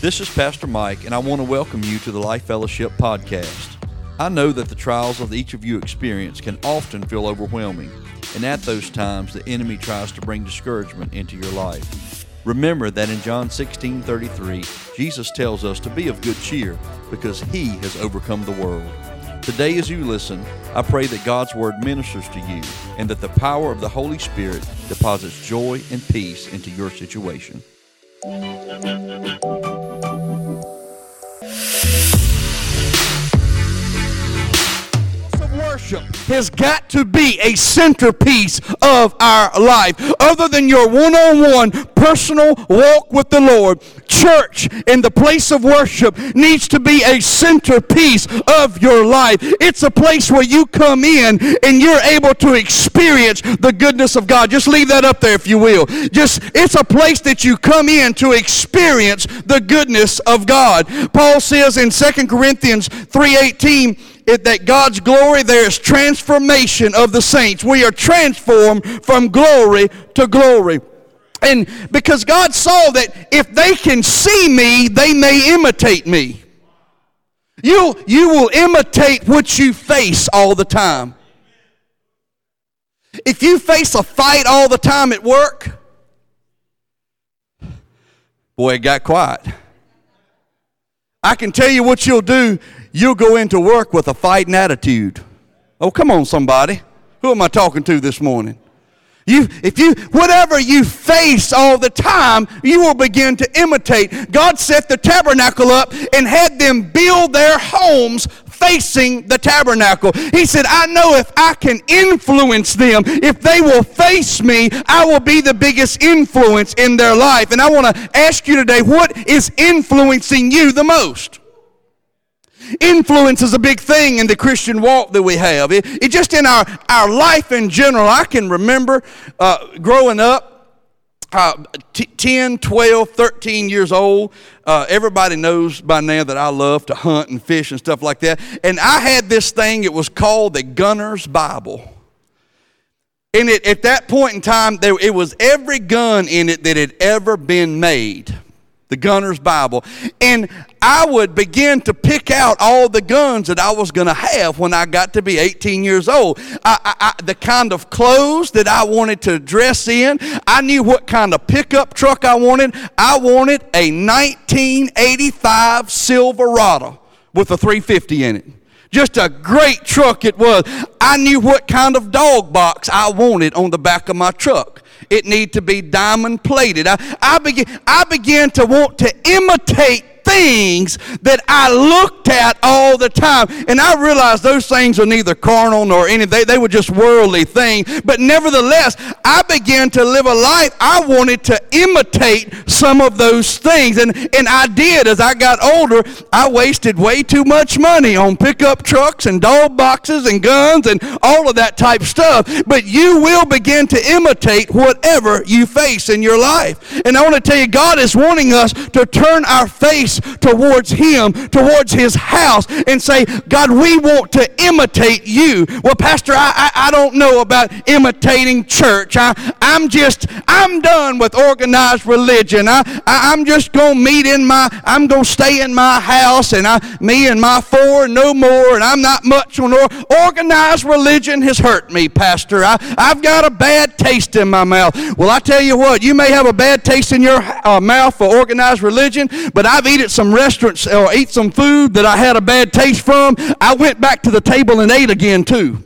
This is Pastor Mike, and I want to welcome you to the Life Fellowship podcast. I know that the trials of each of you experience can often feel overwhelming, and at those times the enemy tries to bring discouragement into your life. Remember that in John 16 33, Jesus tells us to be of good cheer because he has overcome the world. Today, as you listen, I pray that God's Word ministers to you and that the power of the Holy Spirit deposits joy and peace into your situation. Worship has got to be a centerpiece of our life. Other than your one on one personal walk with the Lord, church in the place of worship needs to be a centerpiece of your life. It's a place where you come in and you're able to experience the goodness of God. Just leave that up there if you will. Just it's a place that you come in to experience the goodness of God. Paul says in 2 Corinthians 3:18 it, that God's glory, there is transformation of the saints. We are transformed from glory to glory. And because God saw that if they can see me, they may imitate me. You, you will imitate what you face all the time. If you face a fight all the time at work, boy, it got quiet. I can tell you what you'll do. You'll go into work with a fighting attitude. Oh, come on, somebody. Who am I talking to this morning? You, if you, whatever you face all the time, you will begin to imitate. God set the tabernacle up and had them build their homes facing the tabernacle. He said, I know if I can influence them, if they will face me, I will be the biggest influence in their life. And I want to ask you today, what is influencing you the most? Influence is a big thing in the Christian walk that we have. It, it just in our, our life in general. I can remember uh, growing up, uh, t- 10, 12, 13 years old. Uh, everybody knows by now that I love to hunt and fish and stuff like that. And I had this thing, it was called the Gunner's Bible. And it, at that point in time, there, it was every gun in it that had ever been made the gunner's Bible. And I would begin to pick out all the guns that I was going to have when I got to be 18 years old. I, I, I, the kind of clothes that I wanted to dress in, I knew what kind of pickup truck I wanted. I wanted a 1985 Silverado with a 350 in it. Just a great truck it was. I knew what kind of dog box I wanted on the back of my truck. It need to be diamond plated. I, I, began, I began to want to imitate things that I looked at all the time. And I realized those things are neither carnal nor any, they, they were just worldly things. But nevertheless, I began to live a life I wanted to imitate some of those things. And, and I did as I got older. I wasted way too much money on pickup trucks and dog boxes and guns and all of that type stuff. But you will begin to imitate whatever you face in your life. And I want to tell you, God is wanting us to turn our face towards Him, towards His house, and say, God, we want to imitate you. Well, Pastor, I, I, I don't know about imitating church. I, I'm just, I'm done with organized religion. I, I, am just going to meet in my, I'm going to stay in my house, and I, me and my four, no more, and I'm not much on or, organized religion has hurt me, Pastor. I, I've got a bad taste in my mouth. Well, I tell you what, you may have a bad taste in your uh, mouth for organized religion, but I've eaten some restaurants or ate some food that I had a bad taste from, I went back to the table and ate again too.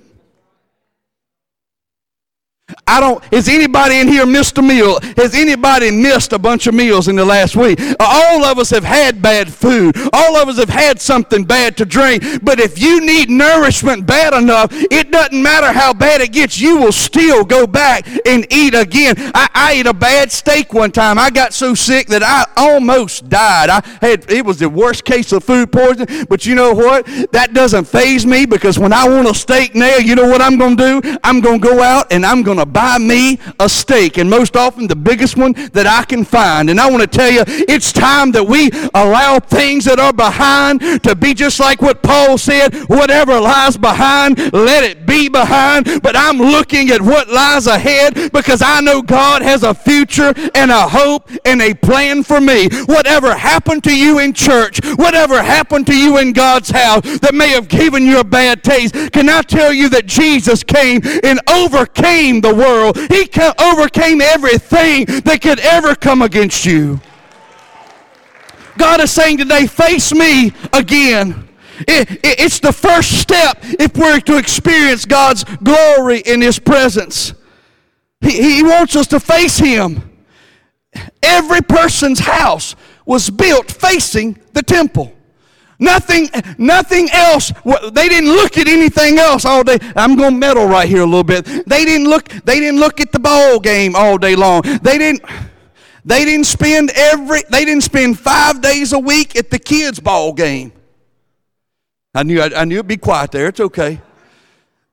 I don't, has anybody in here missed a meal? Has anybody missed a bunch of meals in the last week? Uh, all of us have had bad food. All of us have had something bad to drink. But if you need nourishment bad enough, it doesn't matter how bad it gets, you will still go back and eat again. I, I ate a bad steak one time. I got so sick that I almost died. I had, it was the worst case of food poisoning. But you know what? That doesn't faze me because when I want a steak now, you know what I'm going to do? I'm going to go out and I'm going to buy me a steak, and most often the biggest one that I can find. And I want to tell you, it's time that we allow things that are behind to be just like what Paul said whatever lies behind, let it be behind. But I'm looking at what lies ahead because I know God has a future and a hope and a plan for me. Whatever happened to you in church, whatever happened to you in God's house that may have given you a bad taste, can I tell you that Jesus came and overcame the world? He overcame everything that could ever come against you. God is saying today, face me again. It, it, it's the first step if we're to experience God's glory in His presence. He, he wants us to face Him. Every person's house was built facing the temple. Nothing, nothing else. They didn't look at anything else all day. I'm going to meddle right here a little bit. They didn't look. They didn't look at the ball game all day long. They didn't. They didn't spend every. They didn't spend five days a week at the kids' ball game. I knew. I, I knew it'd be quiet there. It's okay.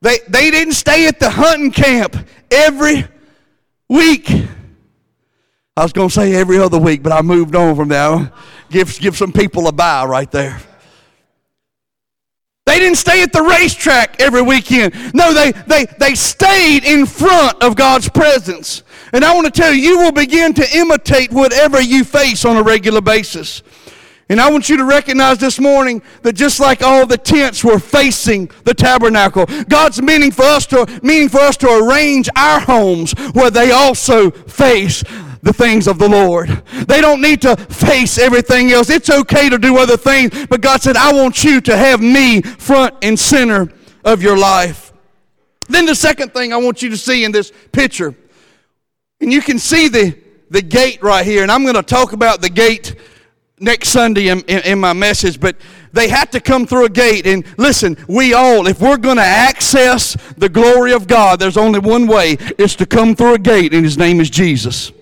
They they didn't stay at the hunting camp every week. I was going to say every other week, but I moved on from that. Give, give some people a bye right there. They didn't stay at the racetrack every weekend. No, they, they, they stayed in front of God's presence. And I want to tell you, you will begin to imitate whatever you face on a regular basis. And I want you to recognize this morning that just like all the tents were facing the tabernacle, God's meaning for us to meaning for us to arrange our homes where they also face the things of the Lord. They don't need to face everything else. It's okay to do other things, but God said, I want you to have me front and center of your life. Then the second thing I want you to see in this picture, and you can see the, the gate right here, and I'm going to talk about the gate next Sunday in, in, in, my message, but they had to come through a gate. And listen, we all, if we're going to access the glory of God, there's only one way it's to come through a gate, and His name is Jesus.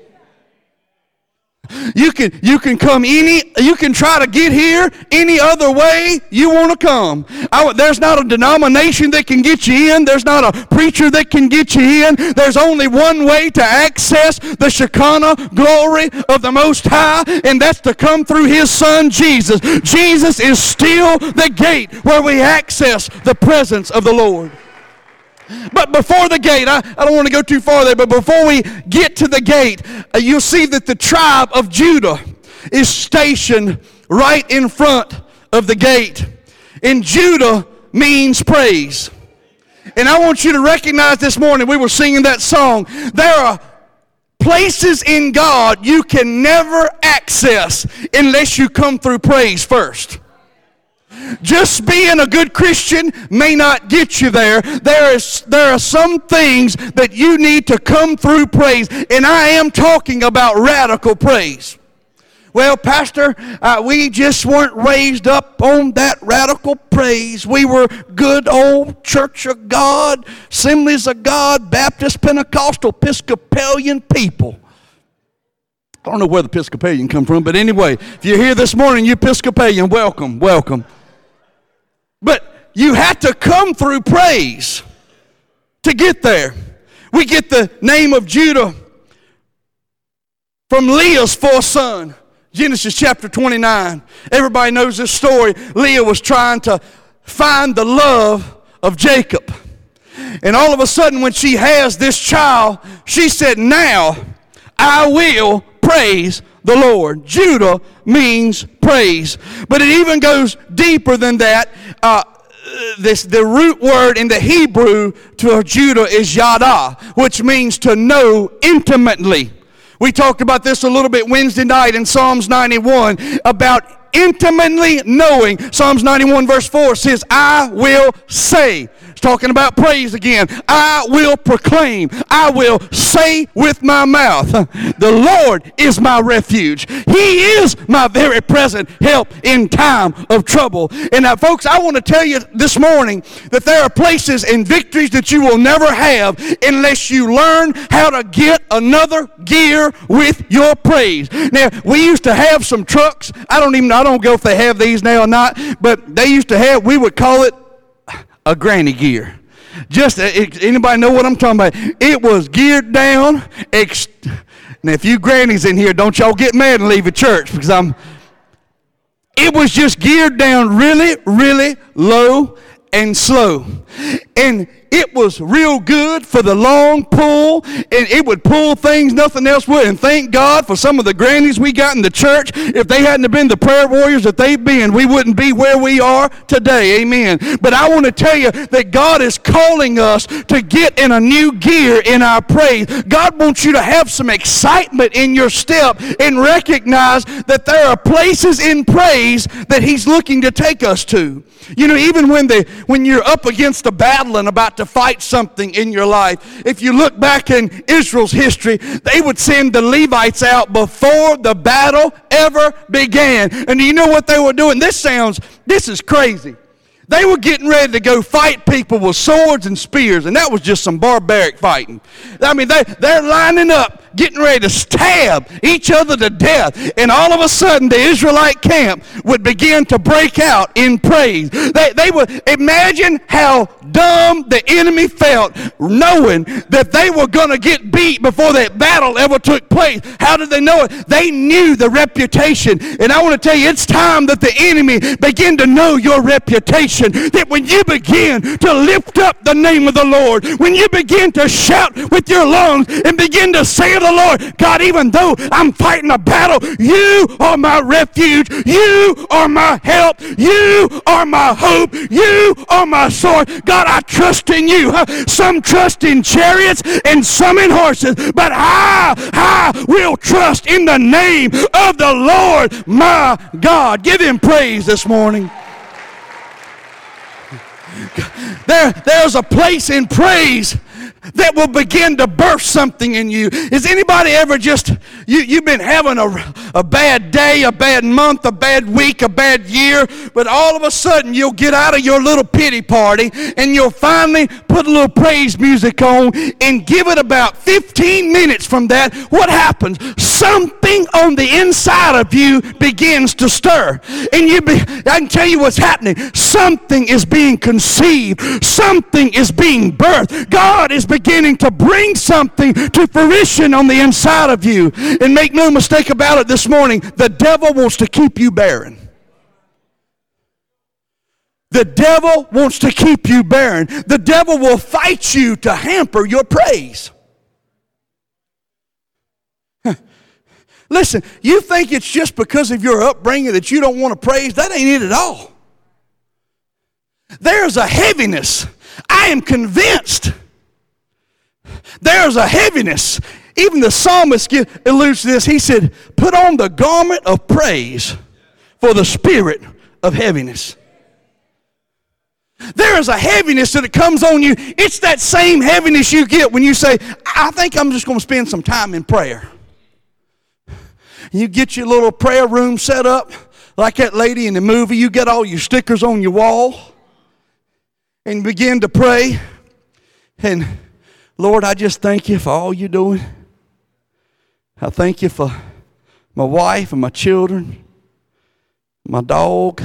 You can, you can come any, you can try to get here any other way you want to come. I, there's not a denomination that can get you in. There's not a preacher that can get you in. There's only one way to access the Shekinah glory of the Most High, and that's to come through His Son, Jesus. Jesus is still the gate where we access the presence of the Lord. But before the gate, I, I don't want to go too far there, but before we get to the gate, uh, you'll see that the tribe of Judah is stationed right in front of the gate. And Judah means praise. And I want you to recognize this morning, we were singing that song. There are places in God you can never access unless you come through praise first. Just being a good Christian may not get you there. There, is, there are some things that you need to come through praise, and I am talking about radical praise. Well, Pastor, uh, we just weren't raised up on that radical praise. We were good old Church of God, Assemblies of God, Baptist, Pentecostal, Episcopalian people. I don't know where the Episcopalian come from, but anyway, if you're here this morning, you Episcopalian, welcome, welcome. But you had to come through praise to get there. We get the name of Judah from Leah's fourth son. Genesis chapter 29. Everybody knows this story. Leah was trying to find the love of Jacob. And all of a sudden, when she has this child, she said, Now I will praise the Lord. Judah means praise. But it even goes deeper than that. Uh, this the root word in the Hebrew to Judah is yada, which means to know intimately. We talked about this a little bit Wednesday night in Psalms 91 about intimately knowing. Psalms 91 verse 4 says, I will say. It's talking about praise again. I will proclaim. I will say with my mouth, the Lord is my refuge. He is my very present help in time of trouble. And now, folks, I want to tell you this morning that there are places and victories that you will never have unless you learn how to get another gear with your praise. Now, we used to have some trucks. I don't even, I don't know if they have these now or not, but they used to have, we would call it a granny gear. just uh, anybody know what I'm talking about? It was geared down. Ex- now, if you grannies in here, don't y'all get mad and leave a church because I'm. It was just geared down really, really low and slow. And it was real good for the long pull, and it would pull things nothing else would. And thank God for some of the grannies we got in the church. If they hadn't been the prayer warriors that they've been, we wouldn't be where we are today. Amen. But I want to tell you that God is calling us to get in a new gear in our praise. God wants you to have some excitement in your step and recognize that there are places in praise that He's looking to take us to. You know, even when the when you're up against a battle and about to fight something in your life, if you look back in Israel's history, they would send the Levites out before the battle ever began. And do you know what they were doing? This sounds this is crazy. They were getting ready to go fight people with swords and spears, and that was just some barbaric fighting. I mean, they, they're lining up getting ready to stab each other to death. And all of a sudden, the Israelite camp would begin to break out in praise. They, they would imagine how dumb the enemy felt knowing that they were going to get beat before that battle ever took place. How did they know it? They knew the reputation. And I want to tell you, it's time that the enemy begin to know your reputation. That when you begin to lift up the name of the Lord, when you begin to shout with your lungs and begin to say the Lord, God, even though I'm fighting a battle, you are my refuge. You are my help. You are my hope. You are my sword. God, I trust in you. Some trust in chariots and some in horses, but I, I will trust in the name of the Lord my God. Give him praise this morning. There, there's a place in praise that will begin to burst something in you. Is anybody ever just, you, you've been having a, a bad day, a bad month, a bad week, a bad year, but all of a sudden you'll get out of your little pity party and you'll finally put a little praise music on and give it about 15 minutes from that. What happens? Something on the inside of you begins to stir. And you be, I can tell you what's happening. Something is being conceived. Something is being birthed. God is beginning to bring something to fruition on the inside of you. And make no mistake about it this morning, the devil wants to keep you barren. The devil wants to keep you barren. The devil will fight you to hamper your praise. Listen, you think it's just because of your upbringing that you don't want to praise? That ain't it at all. There's a heaviness. I am convinced there's a heaviness. Even the psalmist alludes to this. He said, Put on the garment of praise for the spirit of heaviness. There is a heaviness that comes on you. It's that same heaviness you get when you say, I think I'm just going to spend some time in prayer. You get your little prayer room set up like that lady in the movie. You get all your stickers on your wall and begin to pray. And Lord, I just thank you for all you're doing. I thank you for my wife and my children, my dog.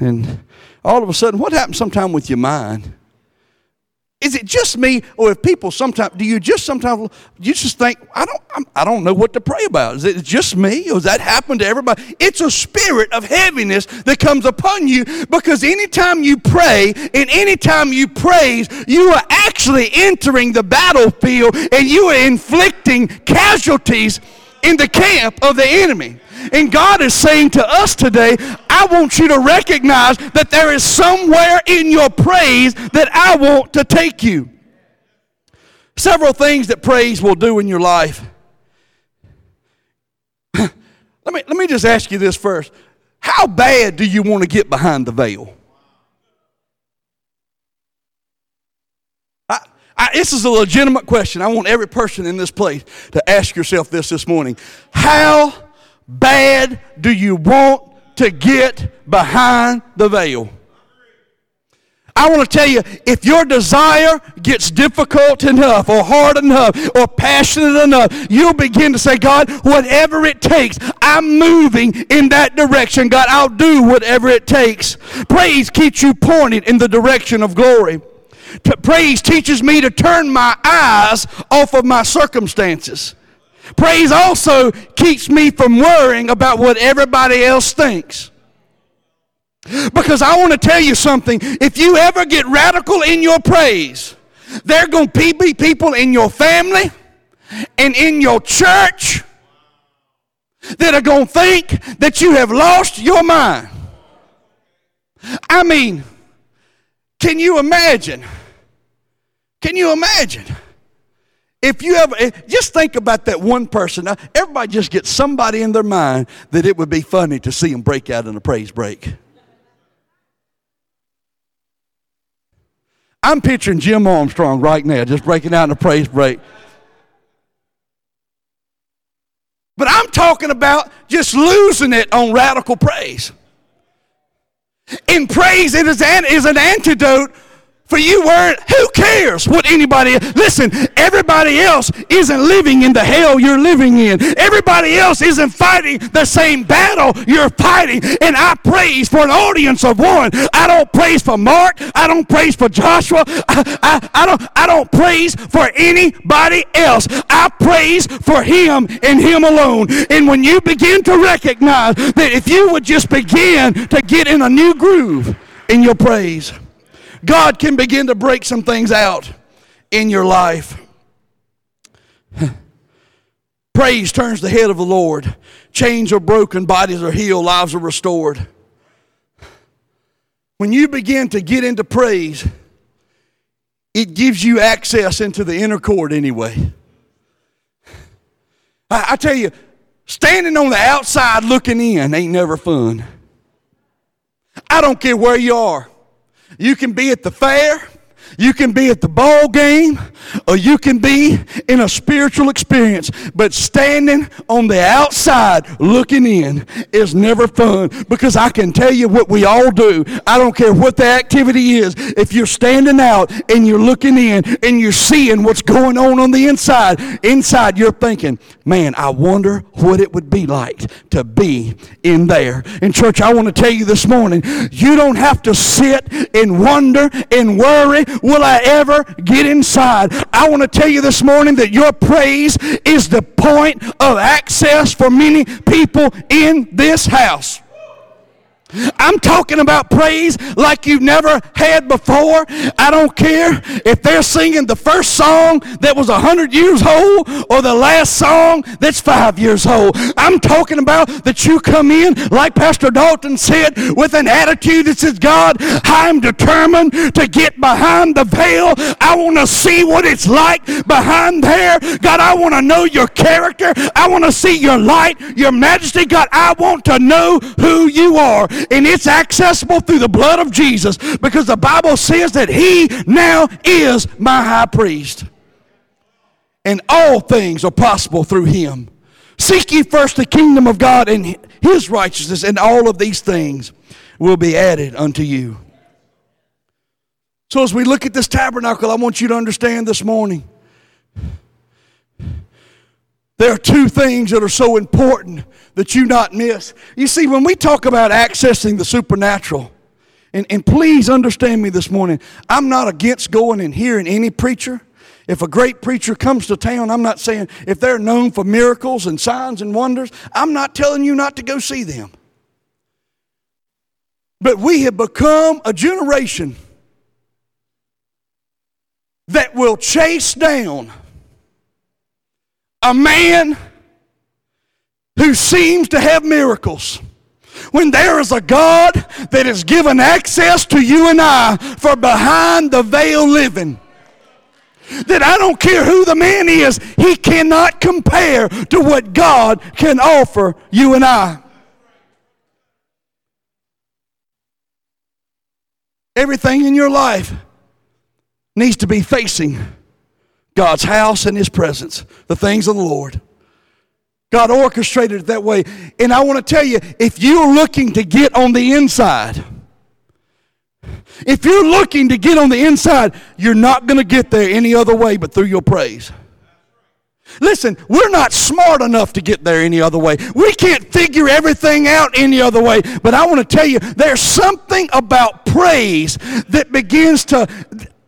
And all of a sudden, what happens sometime with your mind? Is it just me, or if people sometimes do you just sometimes you just think I don't I'm, I do not know what to pray about? Is it just me, or does that happen to everybody? It's a spirit of heaviness that comes upon you because anytime you pray and anytime you praise, you are actually entering the battlefield and you are inflicting casualties in the camp of the enemy. And God is saying to us today, I want you to recognize that there is somewhere in your praise that I want to take you. Several things that praise will do in your life. let, me, let me just ask you this first. How bad do you want to get behind the veil? I, this is a legitimate question. I want every person in this place to ask yourself this this morning. How bad do you want to get behind the veil? I want to tell you if your desire gets difficult enough or hard enough or passionate enough, you'll begin to say, God, whatever it takes, I'm moving in that direction. God, I'll do whatever it takes. Praise keeps you pointed in the direction of glory. Praise teaches me to turn my eyes off of my circumstances. Praise also keeps me from worrying about what everybody else thinks. Because I want to tell you something. If you ever get radical in your praise, there are going to be people in your family and in your church that are going to think that you have lost your mind. I mean, can you imagine? Can you imagine? If you ever, eh, just think about that one person. Now, everybody just gets somebody in their mind that it would be funny to see them break out in a praise break. I'm picturing Jim Armstrong right now, just breaking out in a praise break. But I'm talking about just losing it on radical praise. In praise, it is an, is an antidote for you weren't, who cares what anybody, listen, everybody else isn't living in the hell you're living in. Everybody else isn't fighting the same battle you're fighting. And I praise for an audience of one. I don't praise for Mark. I don't praise for Joshua. I, I, I don't, I don't praise for anybody else. I praise for him and him alone. And when you begin to recognize that if you would just begin to get in a new groove in your praise, God can begin to break some things out in your life. Praise turns the head of the Lord. Chains are broken, bodies are healed, lives are restored. When you begin to get into praise, it gives you access into the inner court anyway. I, I tell you, standing on the outside looking in ain't never fun. I don't care where you are. You can be at the fair. You can be at the ball game or you can be in a spiritual experience, but standing on the outside looking in is never fun because I can tell you what we all do. I don't care what the activity is. If you're standing out and you're looking in and you're seeing what's going on on the inside, inside you're thinking, man, I wonder what it would be like to be in there. In church, I want to tell you this morning, you don't have to sit and wonder and worry will I ever get inside? I want to tell you this morning that your praise is the point of access for many people in this house. I'm talking about praise like you've never had before. I don't care if they're singing the first song that was 100 years old or the last song that's five years old. I'm talking about that you come in, like Pastor Dalton said, with an attitude that says, God, I'm determined to get behind the veil. I want to see what it's like behind there. God, I want to know your character. I want to see your light, your majesty. God, I want to know who you are and it's accessible through the blood of Jesus because the Bible says that he now is my high priest. And all things are possible through him. Seek ye first the kingdom of God and his righteousness, and all of these things will be added unto you. So, as we look at this tabernacle, I want you to understand this morning there are two things that are so important that you not miss. You see, when we talk about accessing the supernatural, and, and please understand me this morning, I'm not against going and hearing any preacher. If a great preacher comes to town, I'm not saying if they're known for miracles and signs and wonders, I'm not telling you not to go see them. But we have become a generation that will chase down a man who seems to have miracles when there is a God that has given access to you and I for behind the veil living. That I don't care who the man is, he cannot compare to what God can offer you and I. Everything in your life needs to be facing God's house and His presence, the things of the Lord. God orchestrated it that way. And I want to tell you if you're looking to get on the inside, If you're looking to get on the inside, you're not going to get there any other way but through your praise. Listen, we're not smart enough to get there any other way. We can't figure everything out any other way. But I want to tell you, there's something about praise that begins to,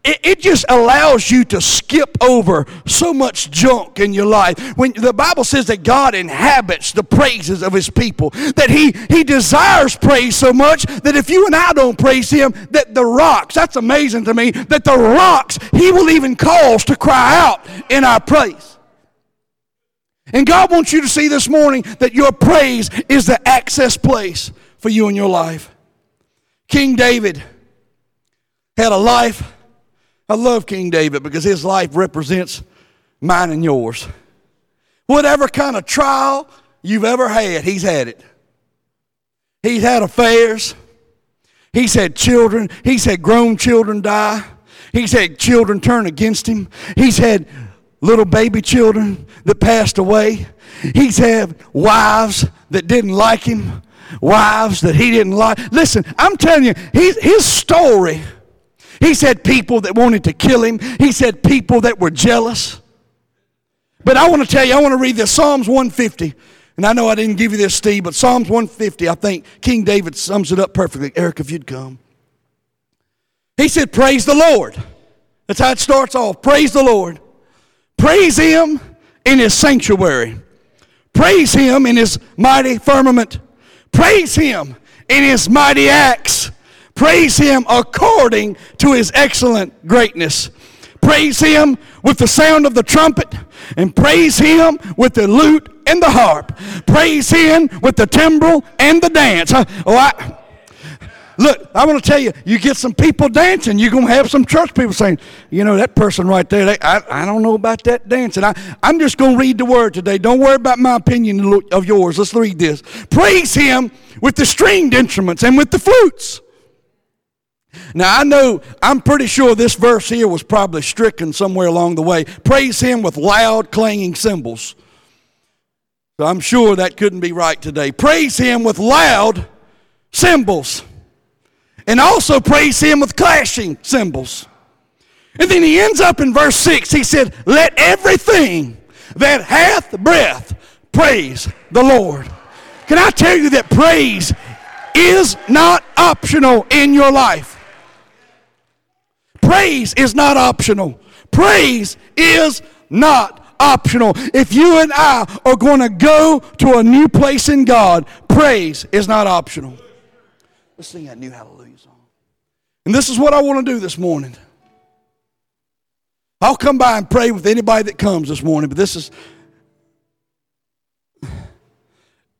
it, it, just allows you to skip over so much junk in your life. When the Bible says that God inhabits the praises of his people, that he, he desires praise so much that if you and I don't praise him, that the rocks, that's amazing to me, that the rocks he will even cause to cry out in our praise. And God wants you to see this morning that your praise is the access place for you in your life. King David had a life. I love King David because his life represents mine and yours. Whatever kind of trial you've ever had, he's had it. He's had affairs. He's had children. He's had grown children die. He's had children turn against him. He's had little baby children that passed away. He's had wives that didn't like him, wives that he didn't like. Listen, I'm telling you, his, his story, he said people that wanted to kill him, he said people that were jealous. But I want to tell you, I want to read this Psalms 150. And I know I didn't give you this, Steve, but Psalms 150, I think King David sums it up perfectly. Eric, if you'd come. He said, Praise the Lord. That's how it starts off. Praise the Lord. Praise him in his sanctuary. Praise him in his mighty firmament. Praise him in his mighty acts. Praise him according to his excellent greatness. Praise him with the sound of the trumpet and praise him with the lute and the harp. Praise him with the timbrel and the dance. Oh, I, Look, I want to tell you, you get some people dancing, you're going to have some church people saying, you know, that person right there, they, I, I don't know about that dancing. I, I'm just going to read the word today. Don't worry about my opinion of yours. Let's read this. Praise him with the stringed instruments and with the flutes. Now, I know, I'm pretty sure this verse here was probably stricken somewhere along the way. Praise him with loud clanging cymbals. So I'm sure that couldn't be right today. Praise him with loud cymbals and also praise him with clashing cymbals. And then he ends up in verse 6. He said, Let everything that hath breath praise the Lord. Can I tell you that praise is not optional in your life? Praise is not optional. Praise is not optional. If you and I are going to go to a new place in God, praise is not optional. Let's sing that new hallelujah song. And this is what I want to do this morning. I'll come by and pray with anybody that comes this morning, but this is.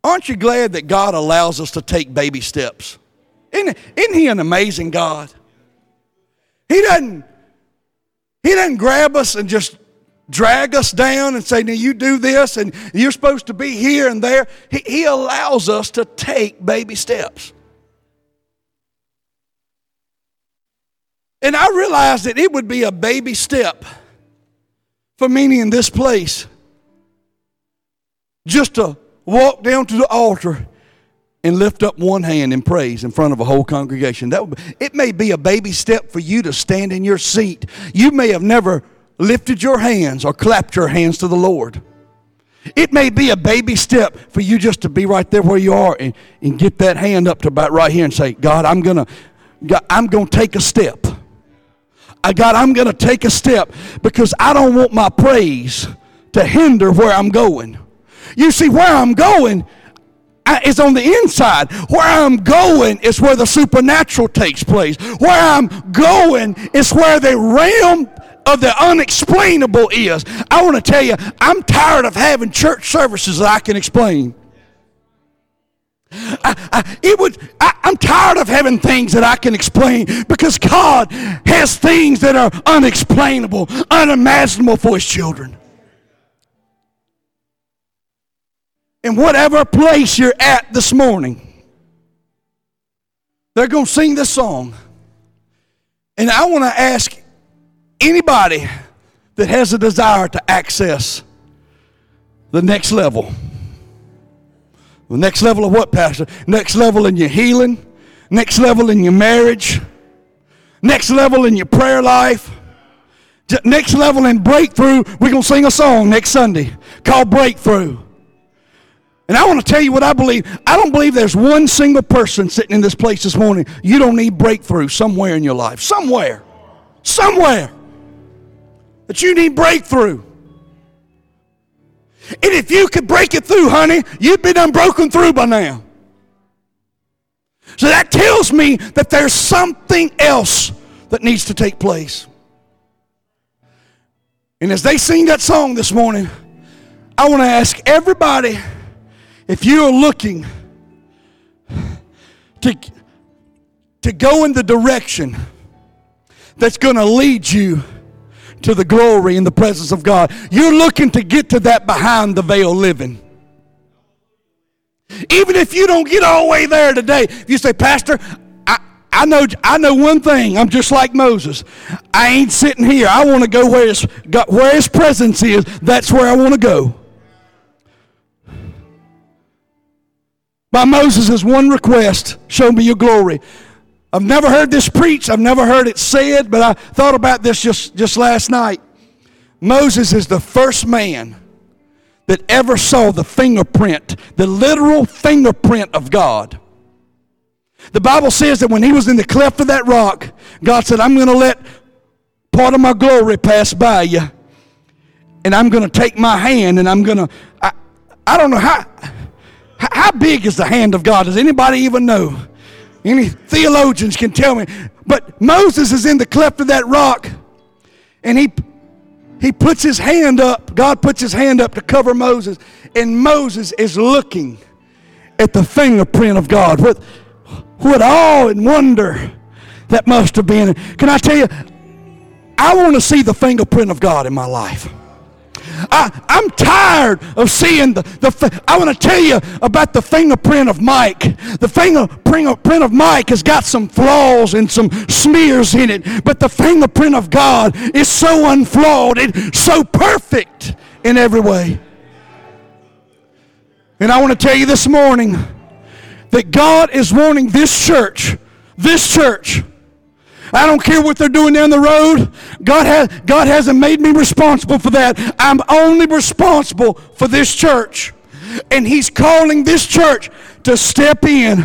Aren't you glad that God allows us to take baby steps? Isn't, isn't He an amazing God? He doesn't, he doesn't grab us and just drag us down and say, Now you do this and you're supposed to be here and there. He, he allows us to take baby steps. And I realized that it would be a baby step for me in this place just to walk down to the altar and lift up one hand in praise in front of a whole congregation. That would, it may be a baby step for you to stand in your seat. You may have never lifted your hands or clapped your hands to the Lord. It may be a baby step for you just to be right there where you are and, and get that hand up to about right here and say, God, I'm gonna, God, I'm gonna take a step. I God, I'm gonna take a step because I don't want my praise to hinder where I'm going. You see, where I'm going is on the inside. Where I'm going is where the supernatural takes place. Where I'm going is where the realm of the unexplainable is. I want to tell you, I'm tired of having church services that I can explain. I, I, it would, I, I'm tired of having things that I can explain because God has things that are unexplainable, unimaginable for His children. In whatever place you're at this morning, they're going to sing this song. And I want to ask anybody that has a desire to access the next level. The next level of what, Pastor? Next level in your healing, next level in your marriage, next level in your prayer life, next level in breakthrough, we're going to sing a song next Sunday called Breakthrough. And I want to tell you what I believe. I don't believe there's one single person sitting in this place this morning. You don't need breakthrough somewhere in your life. Somewhere. Somewhere. That you need breakthrough. And if you could break it through, honey, you'd be done broken through by now. So that tells me that there's something else that needs to take place. And as they sing that song this morning, I want to ask everybody if you are looking to, to go in the direction that's going to lead you to the glory and the presence of God, you're looking to get to that behind the veil living. Even if you don't get all the way there today, if you say, Pastor, I, I know I know one thing. I'm just like Moses. I ain't sitting here. I want to go where his, where his presence is. That's where I want to go. By Moses' one request, show me your glory. I've never heard this preached. I've never heard it said, but I thought about this just, just last night. Moses is the first man that ever saw the fingerprint, the literal fingerprint of God. The Bible says that when he was in the cleft of that rock, God said, I'm going to let part of my glory pass by you. And I'm going to take my hand and I'm going to, I, I don't know how, how big is the hand of God? Does anybody even know? Any theologians can tell me. But Moses is in the cleft of that rock and he he puts his hand up. God puts his hand up to cover Moses, and Moses is looking at the fingerprint of God. with what awe and wonder that must have been. Can I tell you, I want to see the fingerprint of God in my life. I, I'm tired of seeing the, the I want to tell you about the fingerprint of Mike. The fingerprint of Mike has got some flaws and some smears in it, but the fingerprint of God is so unflawed, it's so perfect in every way. And I want to tell you this morning that God is warning this church, this church, I don't care what they're doing down the road. God, has, God hasn't made me responsible for that. I'm only responsible for this church. And He's calling this church to step in,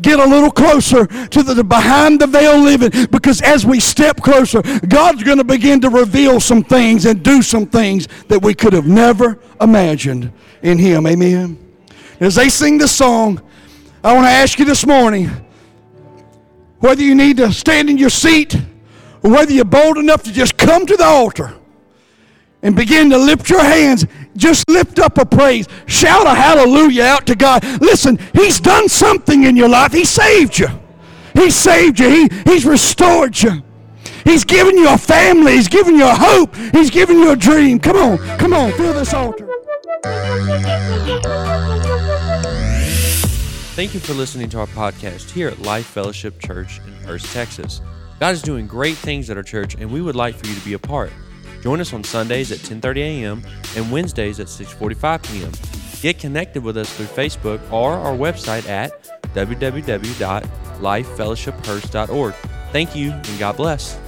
get a little closer to the, the behind the veil living. Because as we step closer, God's going to begin to reveal some things and do some things that we could have never imagined in Him. Amen. As they sing this song, I want to ask you this morning whether you need to stand in your seat or whether you're bold enough to just come to the altar and begin to lift your hands, just lift up a praise. Shout a hallelujah out to God. Listen, He's done something in your life. He saved you. He saved you. He, he's restored you. He's given you a family. He's given you a hope. He's given you a dream. Come on. Come on. Fill this altar. Thank you for listening to our podcast here at Life Fellowship Church in Hurst, Texas. God is doing great things at our church, and we would like for you to be a part. Join us on Sundays at 10:30 a.m. and Wednesdays at 6:45 p.m. Get connected with us through Facebook or our website at www.lifefellowshiphurst.org. Thank you, and God bless.